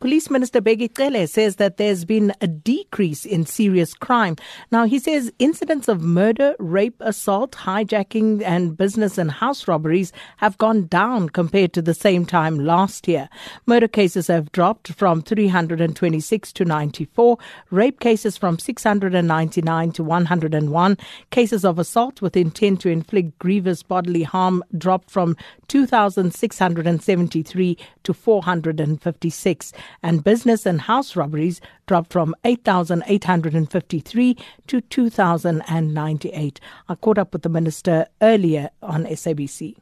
Police Minister Bheki Cele says that there's been a decrease in serious crime. Now, he says incidents of murder, rape, assault, hijacking, and business and house robberies have gone down compared to the same time last year. Murder cases have dropped from 326 to 94, rape cases from 699 to 101, cases of assault with intent to inflict grievous bodily harm dropped from 2,673 to 456 and business and house robberies dropped from 8,853 to 2,098. I caught up with the minister earlier on SABC.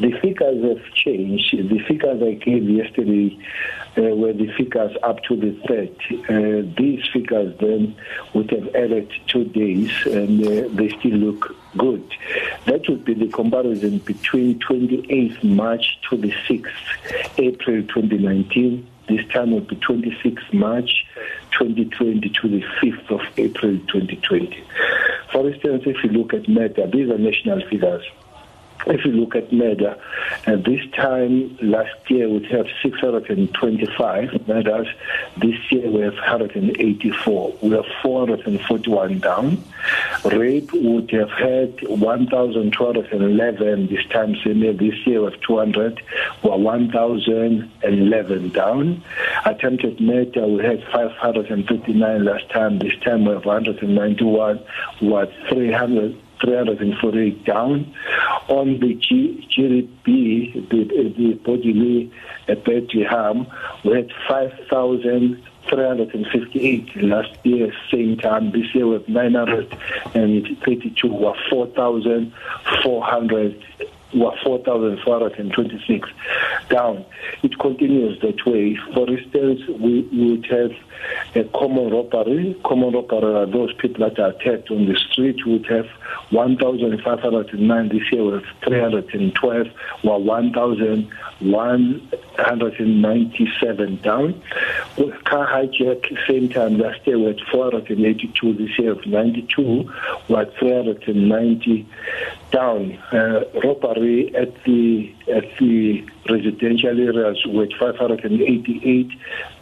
The figures have changed. The figures I gave yesterday uh, were the figures up to the 3rd. Uh, these figures then would have added two days and uh, they still look good. That would be the comparison between 28th March to the 6th April 2019 this time will be 26 March 2020 to the 5th of April 2020. For instance, if you look at murder, these are national figures. If you look at murder, at this time last year we had 625 murders. This year we have 184. We have 441 down. Rape would have had 1,211 this time same year. This year we have 200. We're 1,011 down. Attempted murder we had 539 last time. This time we have 191. We're 300. 348 down. On the GDP, the, the bodily badly harm, we had 5,358 last year, same time. This year we have 932, or 4,400 were 4,426 down. It continues that way. For instance, we would have a common robbery. Common robbery are those people that are attacked on the street. We would have 1,509 this year, with 312, were 1,197 down. With car hijack, same time last year, we had 482. This year, of 92, were 390 down. Uh, robbery at the at the residential areas with 588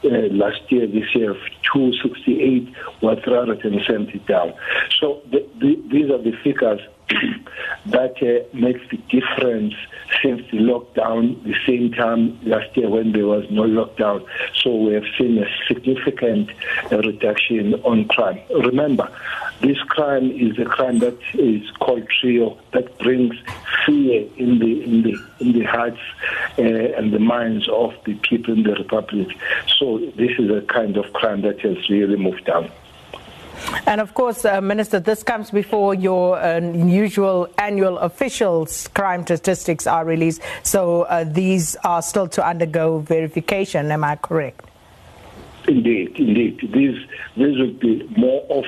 uh, last year. This year, 268 were 370 down. So the, the, these are the figures that uh, makes the difference since the lockdown, the same time last year when there was no lockdown. So we have seen a significant uh, reduction on crime. Remember, this crime is a crime that is called trio that brings fear in the in the in the hearts uh, and the minds of the people in the republic. So this is a kind of crime that has really moved down. And of course, uh, Minister, this comes before your uh, usual annual officials crime statistics are released. So uh, these are still to undergo verification. Am I correct? Indeed, indeed. These these would be more of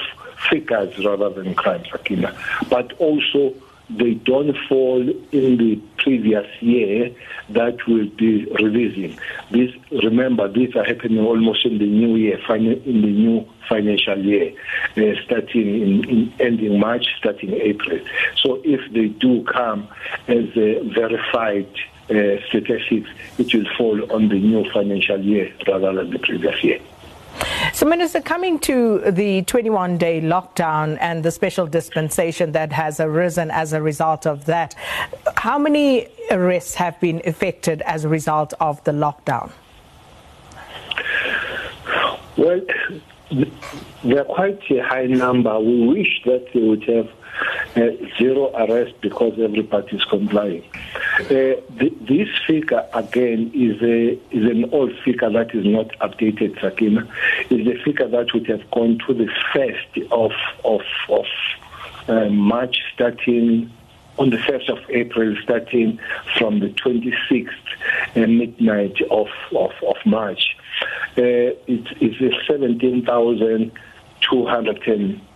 figures rather than crimes, Sakina. But also they don't fall in the previous year that will be releasing. This, remember, these are happening almost in the new year, in the new financial year, uh, starting in, in, ending March, starting April. So if they do come as uh, verified uh, statistics, it will fall on the new financial year rather than the previous year. So, Minister, coming to the 21 day lockdown and the special dispensation that has arisen as a result of that, how many arrests have been effected as a result of the lockdown? Well, they're quite a high number. We wish that they would have uh, zero arrests because everybody is complying. Uh, th- this figure, again, is, a, is an old figure that is not updated, Sakina. Is a figure that would have gone to the first of, of, of uh, March starting on the 1st of April, starting from the 26th uh, midnight of, of, of March. Uh, it's 17,200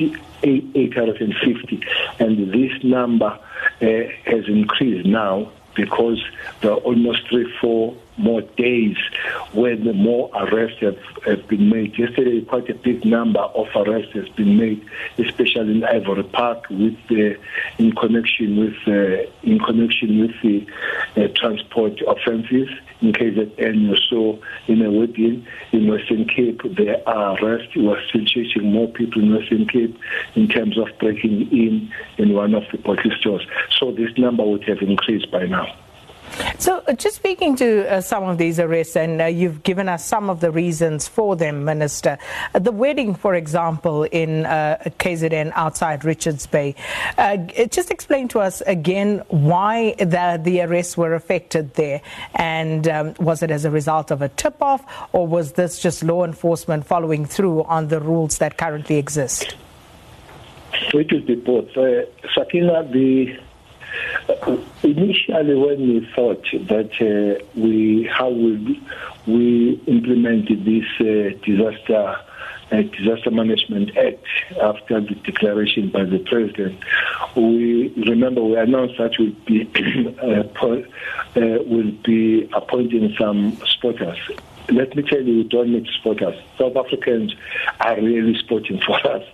850 and this number uh, has increased now because there are almost three, four more days when more arrests have, have been made. Yesterday, quite a big number of arrests has been made, especially in Ivory Park, with the in connection with uh, in connection with the uh, transport offences. In KZN, you saw in a wedding in Western Cape, there are arrests. We still chasing more people in Western Cape in terms of breaking in in one of the bottle stores. So this number would have increased by now. So, uh, just speaking to uh, some of these arrests, and uh, you've given us some of the reasons for them, Minister. Uh, the wedding, for example, in uh, KZN outside Richards Bay. Uh, just explain to us again why the, the arrests were affected there, and um, was it as a result of a tip off, or was this just law enforcement following through on the rules that currently exist? Be both. Sakina, the Initially, when we thought that uh, we how we we implemented this uh, disaster uh, disaster management act after the declaration by the president, we remember we announced that we'll be uh, uh, be appointing some spotters let me tell you, we don't need spotters. South Africans are really sporting for us.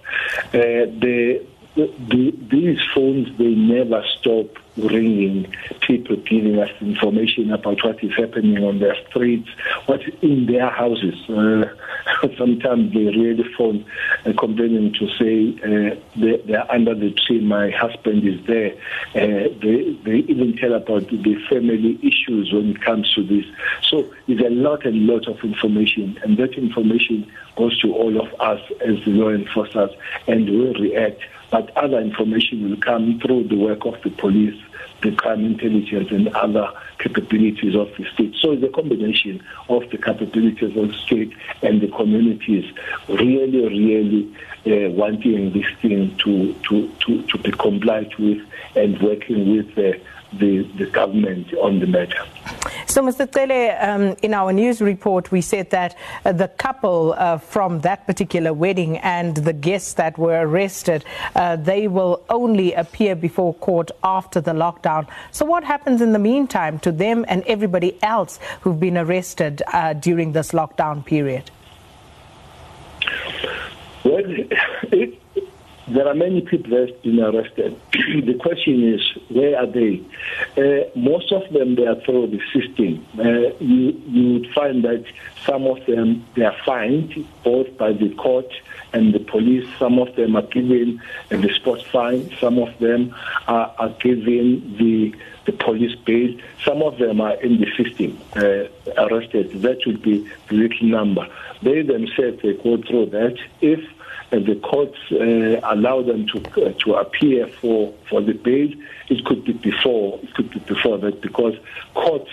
Uh, the the, these phones they never stop ringing people giving us information about what is happening on their streets what's in their houses. Uh, sometimes they really phone uh, complaining to say uh, they, they're under the tree my husband is there. Uh, they, they even tell about the family issues when it comes to this. So there's a lot and lot of information and that information goes to all of us as law enforcers and we react. But other information will come through the work of the police, the crime intelligence, and other capabilities of the state. So it's a combination of the capabilities of the state and the communities really, really uh, wanting this thing to, to, to, to be complied with and working with uh, the, the government on the matter. So, Mr. Cele, um, in our news report, we said that uh, the couple uh, from that particular wedding and the guests that were arrested, uh, they will only appear before court after the lockdown. So, what happens in the meantime to them and everybody else who've been arrested uh, during this lockdown period? Well, it, there are many people that have been arrested. the question is, where are they? Uh, most of them, they are through the system. Uh, you, you would find that some of them, they are fined, both by the court and the police. Some of them are given uh, the spot fine. Some of them are, are given the, the police bail. Some of them are in the system, uh, arrested. That would be the little number. They themselves, they go through that. If the courts uh, allow them to uh, to appear for for the bail, it could be before it could be before that because courts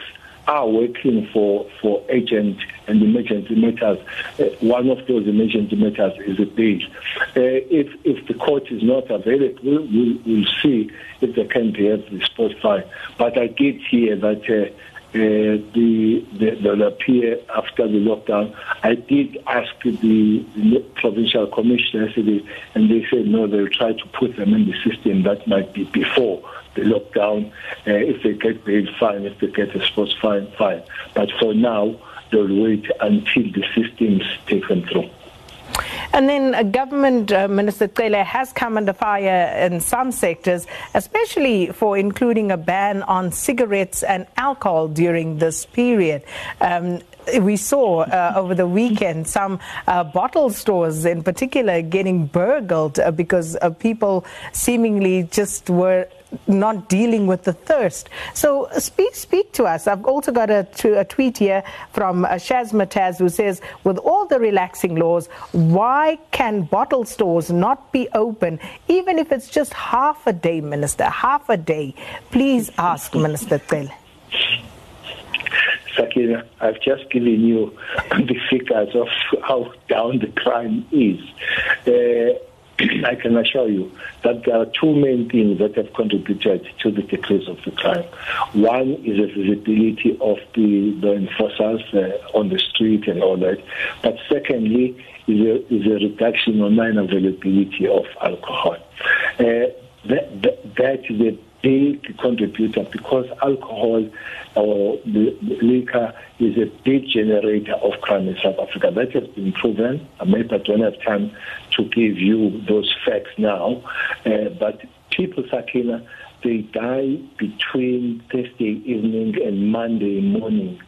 are working for for agent and emergency matters. Uh, one of those emergency matters is a bail. Uh, if if the court is not available, we'll, we'll see if they can be the spot fine. But I get here that. Uh, uh, the, the, they'll appear after the lockdown. I did ask the, the provincial commissioner yesterday, and they said no, they'll try to put them in the system. That might be before the lockdown. Uh, if they get paid, fine. If they get a sports fine, fine. But for now, they'll wait until the systems take them through. And then government, uh, Minister Cele, has come under fire in some sectors, especially for including a ban on cigarettes and alcohol during this period. Um, we saw uh, over the weekend some uh, bottle stores in particular getting burgled uh, because people seemingly just were not dealing with the thirst. So speak speak to us. I've also got a, a tweet here from uh, Shaz Mataz who says, with all the relaxing laws, why can bottle stores not be open, even if it's just half a day, Minister? Half a day. Please ask Minister Cele. Sakina, I've just given you the figures of how down the crime is. Uh, I can assure you that there are two main things that have contributed to the decrease of the crime. One is the visibility of the, the enforcers uh, on the street and all that. But secondly, is a, is a reduction on non availability of alcohol. Uh, that, that, that is big contributor because alcohol or liquor is a big generator of crime in South Africa. That has been proven. I may not have time to give you those facts now, uh, but people, Sakina, they die between Thursday evening and Monday morning.